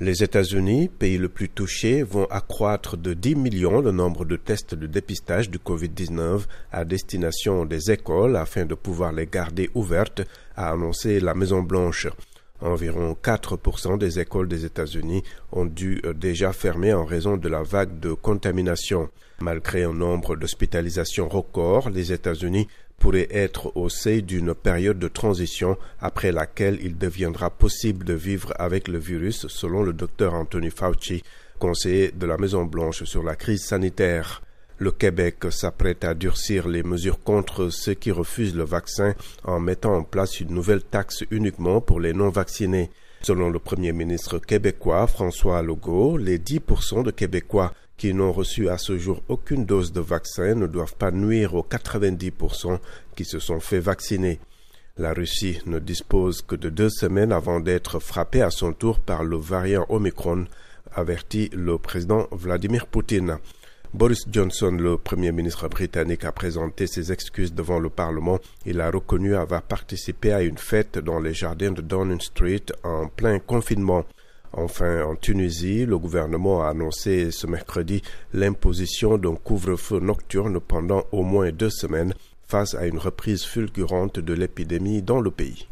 Les États-Unis, pays le plus touché, vont accroître de 10 millions le nombre de tests de dépistage du Covid-19 à destination des écoles afin de pouvoir les garder ouvertes, a annoncé la Maison-Blanche. Environ 4% des écoles des États-Unis ont dû euh, déjà fermer en raison de la vague de contamination. Malgré un nombre d'hospitalisations record, les États-Unis pourrait être au seuil d'une période de transition après laquelle il deviendra possible de vivre avec le virus, selon le docteur Anthony Fauci, conseiller de la Maison-Blanche sur la crise sanitaire. Le Québec s'apprête à durcir les mesures contre ceux qui refusent le vaccin en mettant en place une nouvelle taxe uniquement pour les non-vaccinés. Selon le premier ministre québécois François Legault, les 10% de Québécois qui n'ont reçu à ce jour aucune dose de vaccin ne doivent pas nuire aux 90% qui se sont fait vacciner. La Russie ne dispose que de deux semaines avant d'être frappée à son tour par le variant Omicron, avertit le président Vladimir Poutine. Boris Johnson, le Premier ministre britannique, a présenté ses excuses devant le Parlement. Il a reconnu avoir participé à une fête dans les jardins de Downing Street en plein confinement. Enfin, en Tunisie, le gouvernement a annoncé ce mercredi l'imposition d'un couvre-feu nocturne pendant au moins deux semaines face à une reprise fulgurante de l'épidémie dans le pays.